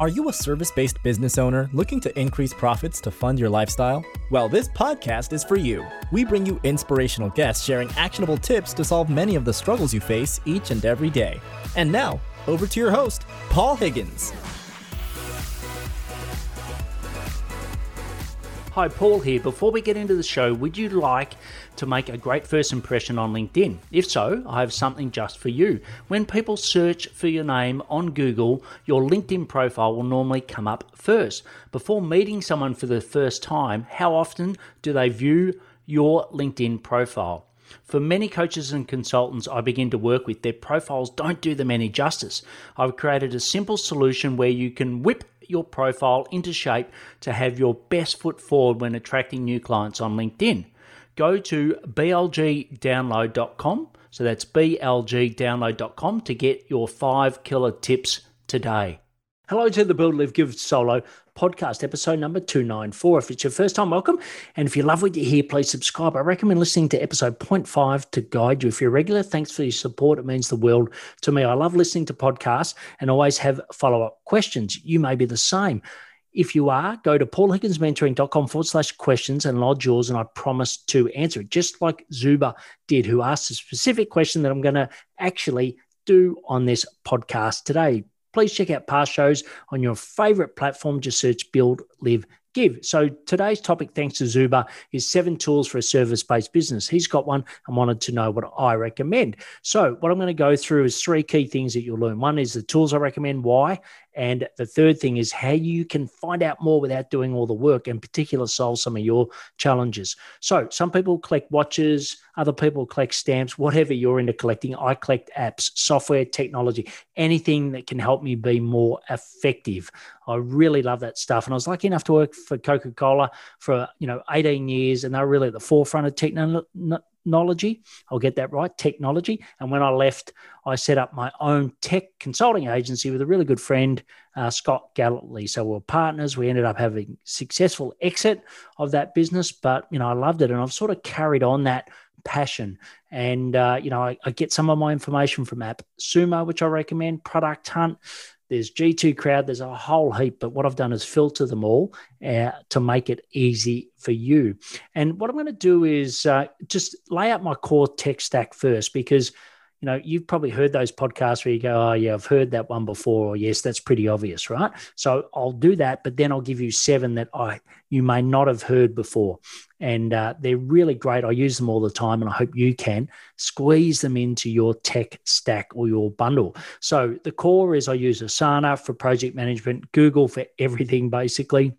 Are you a service based business owner looking to increase profits to fund your lifestyle? Well, this podcast is for you. We bring you inspirational guests sharing actionable tips to solve many of the struggles you face each and every day. And now, over to your host, Paul Higgins. Hi, Paul here. Before we get into the show, would you like to make a great first impression on LinkedIn? If so, I have something just for you. When people search for your name on Google, your LinkedIn profile will normally come up first. Before meeting someone for the first time, how often do they view your LinkedIn profile? For many coaches and consultants I begin to work with, their profiles don't do them any justice. I've created a simple solution where you can whip your profile into shape to have your best foot forward when attracting new clients on LinkedIn. Go to blgdownload.com. So that's blgdownload.com to get your five killer tips today. Hello to the Build Live Give Solo podcast, episode number 294. If it's your first time, welcome. And if you love what you hear, please subscribe. I recommend listening to episode 0.5 to guide you. If you're regular, thanks for your support. It means the world to me. I love listening to podcasts and always have follow up questions. You may be the same. If you are, go to paulhigginsmentoring.com forward slash questions and lodge yours, and I promise to answer it, just like Zuba did, who asked a specific question that I'm going to actually do on this podcast today. Please check out past shows on your favorite platform. Just search Build, Live, Give. So today's topic, thanks to Zuba, is seven tools for a service based business. He's got one and wanted to know what I recommend. So, what I'm going to go through is three key things that you'll learn. One is the tools I recommend, why, and the third thing is how you can find out more without doing all the work, and particular, solve some of your challenges. So, some people collect watches, other people collect stamps, whatever you're into collecting. I collect apps, software, technology, anything that can help me be more effective. I really love that stuff. And I was lucky enough to work for Coca Cola for, you know, 18 years, and they're really at the forefront of technology technology. I'll get that right, technology. And when I left, I set up my own tech consulting agency with a really good friend, uh, Scott Gallantly. So we are partners. We ended up having successful exit of that business, but you know I loved it, and I've sort of carried on that passion. And uh, you know I, I get some of my information from App Sumo, which I recommend, Product Hunt. There's G2 Crowd, there's a whole heap, but what I've done is filter them all uh, to make it easy for you. And what I'm going to do is uh, just lay out my core tech stack first because you know, you've probably heard those podcasts where you go, Oh, yeah, I've heard that one before, or yes, that's pretty obvious, right? So I'll do that, but then I'll give you seven that I you may not have heard before. And uh, they're really great. I use them all the time, and I hope you can squeeze them into your tech stack or your bundle. So the core is I use Asana for project management, Google for everything, basically.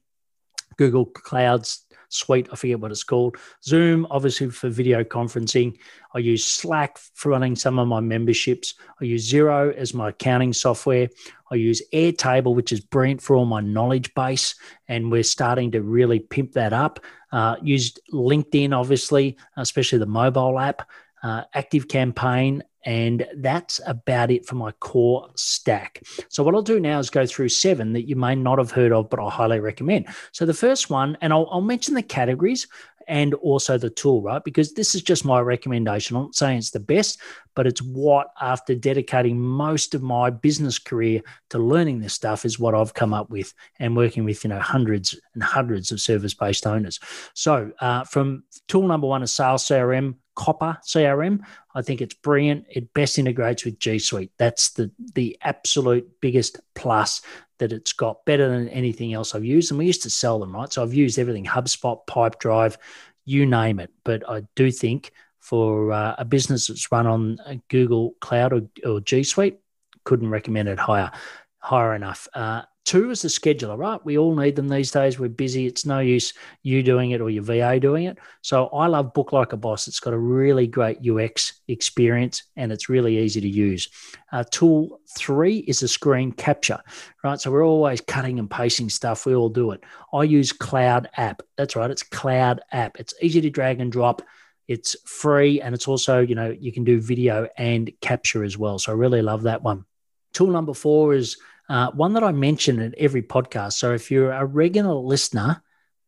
Google Clouds suite. I forget what it's called. Zoom, obviously, for video conferencing. I use Slack for running some of my memberships. I use Xero as my accounting software. I use Airtable, which is brilliant for all my knowledge base. And we're starting to really pimp that up. Uh, used LinkedIn, obviously, especially the mobile app. Uh, Active Campaign and that's about it for my core stack. So, what I'll do now is go through seven that you may not have heard of, but I highly recommend. So, the first one, and I'll, I'll mention the categories and also the tool, right? Because this is just my recommendation. I'm not saying it's the best, but it's what, after dedicating most of my business career to learning this stuff, is what I've come up with and working with, you know, hundreds and hundreds of service based owners. So, uh, from tool number one is Sales CRM, Copper CRM. I think it's brilliant. It best integrates with G Suite. That's the the absolute biggest plus that it's got better than anything else I've used. And we used to sell them, right? So I've used everything HubSpot, Pipedrive, you name it. But I do think for uh, a business that's run on Google Cloud or, or G Suite, couldn't recommend it higher, higher enough. Uh, Two is the scheduler, right? We all need them these days. We're busy. It's no use you doing it or your VA doing it. So I love Book Like a Boss. It's got a really great UX experience and it's really easy to use. Uh, tool three is a screen capture, right? So we're always cutting and pasting stuff. We all do it. I use Cloud App. That's right. It's Cloud App. It's easy to drag and drop. It's free and it's also, you know, you can do video and capture as well. So I really love that one. Tool number four is uh, one that I mention in every podcast. So if you're a regular listener,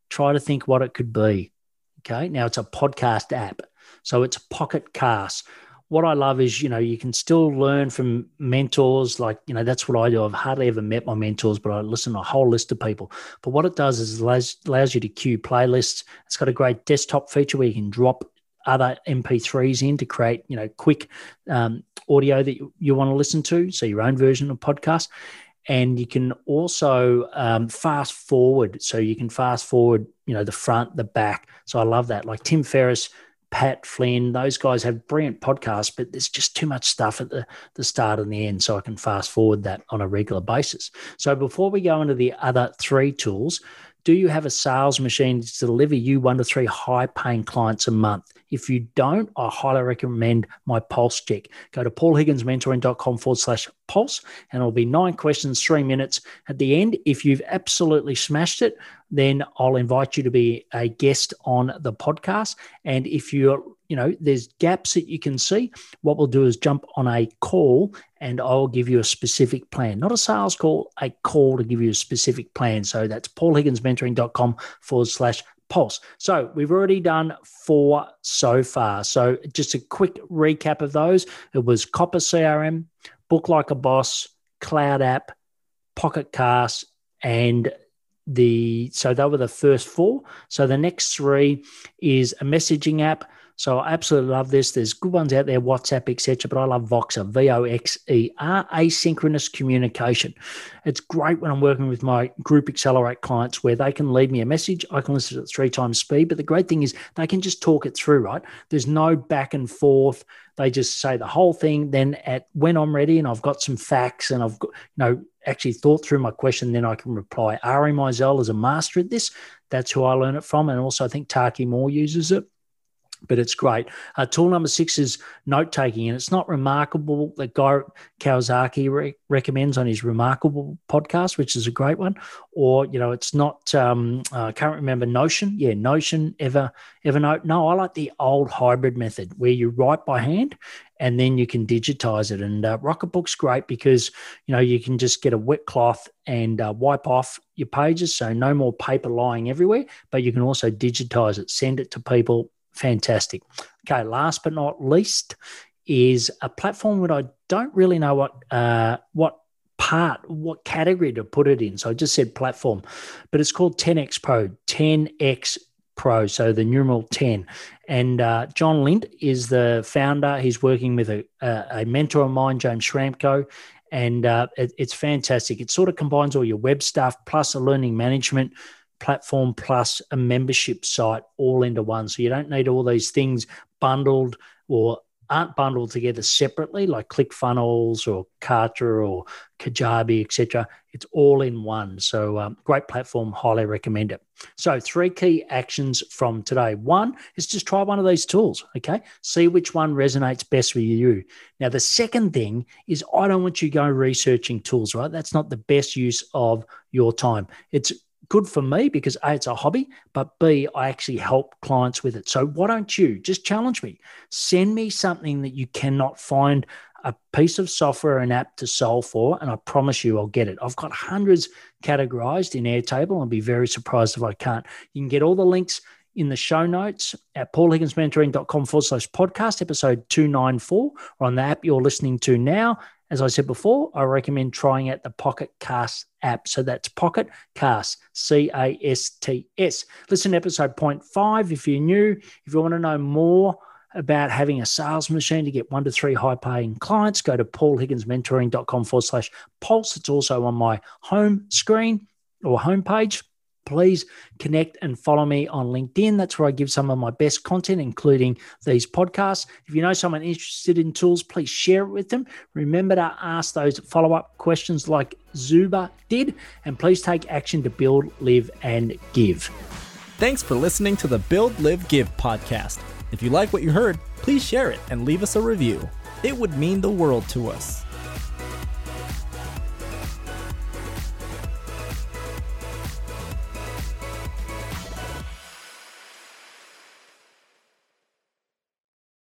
try to think what it could be. Okay. Now it's a podcast app. So it's Pocket Cast. what I love is, you know, you can still learn from mentors. Like, you know, that's what I do. I've hardly ever met my mentors, but I listen to a whole list of people. But what it does is it allows, allows you to queue playlists. It's got a great desktop feature where you can drop other MP3s in to create, you know, quick um, audio that you, you want to listen to. So your own version of podcast. And you can also um, fast forward. So you can fast forward, you know, the front, the back. So I love that. Like Tim Ferriss Pat Flynn, those guys have brilliant podcasts, but there's just too much stuff at the, the start and the end. So I can fast forward that on a regular basis. So before we go into the other three tools, do you have a sales machine to deliver you one to three high paying clients a month? If you don't, I highly recommend my pulse check. Go to paulhigginsmentoring.com forward slash pulse, and it'll be nine questions, three minutes. At the end, if you've absolutely smashed it, then I'll invite you to be a guest on the podcast. And if you're you know there's gaps that you can see what we'll do is jump on a call and i'll give you a specific plan. Not a sales call a call to give you a specific plan. So that's paulhigginsmentoring.com forward slash pulse. So we've already done four so far. So just a quick recap of those. It was copper crm book like a boss cloud app pocket cast and the so they were the first four. So the next three is a messaging app so I absolutely love this. There's good ones out there, WhatsApp, etc. But I love Voxer, V O X E R, asynchronous communication. It's great when I'm working with my group accelerate clients where they can leave me a message. I can listen to it three times speed. But the great thing is they can just talk it through, right? There's no back and forth. They just say the whole thing. Then at when I'm ready and I've got some facts and I've got, you know, actually thought through my question, then I can reply. Ari Meisel is a master at this. That's who I learn it from. And also I think Taki Moore uses it but it's great. Uh, tool number six is note taking, and it's not remarkable that Guy Kawasaki re- recommends on his Remarkable podcast, which is a great one. Or you know, it's not. Um, uh, I can't remember Notion. Yeah, Notion, Ever Evernote. No, I like the old hybrid method where you write by hand and then you can digitize it. And uh, Rocketbook's great because you know you can just get a wet cloth and uh, wipe off your pages, so no more paper lying everywhere. But you can also digitize it, send it to people fantastic. Okay, last but not least is a platform that I don't really know what uh, what part, what category to put it in. So I just said platform, but it's called 10x Pro, 10x Pro, so the numeral 10. And uh, John Lind is the founder. He's working with a, a, mentor of mine, James Schramko, and uh, it, it's fantastic. It sort of combines all your web stuff plus a learning management platform plus a membership site all into one. So you don't need all these things bundled or aren't bundled together separately, like ClickFunnels or Kartra or Kajabi, etc. It's all in one. So um, great platform, highly recommend it. So three key actions from today. One is just try one of these tools. Okay, see which one resonates best with you. Now the second thing is I don't want you go researching tools. Right, that's not the best use of your time. It's good for me because A, it's a hobby, but B, I actually help clients with it. So why don't you just challenge me? Send me something that you cannot find a piece of software, an app to solve for, and I promise you I'll get it. I've got hundreds categorized in Airtable. I'll be very surprised if I can't. You can get all the links in the show notes at paulhigginsmentoring.com forward slash podcast, episode 294, or on the app you're listening to now. As I said before, I recommend trying out the Pocket Cast app. So that's Pocket Cast, C A S T S. Listen to episode 0.5 if you're new. If you want to know more about having a sales machine to get one to three high paying clients, go to paulhigginsmentoring.com forward slash pulse. It's also on my home screen or homepage please connect and follow me on LinkedIn. That's where I give some of my best content, including these podcasts. If you know someone interested in tools, please share it with them. Remember to ask those follow up questions like Zuba did, and please take action to build, live, and give. Thanks for listening to the Build, Live, Give podcast. If you like what you heard, please share it and leave us a review. It would mean the world to us.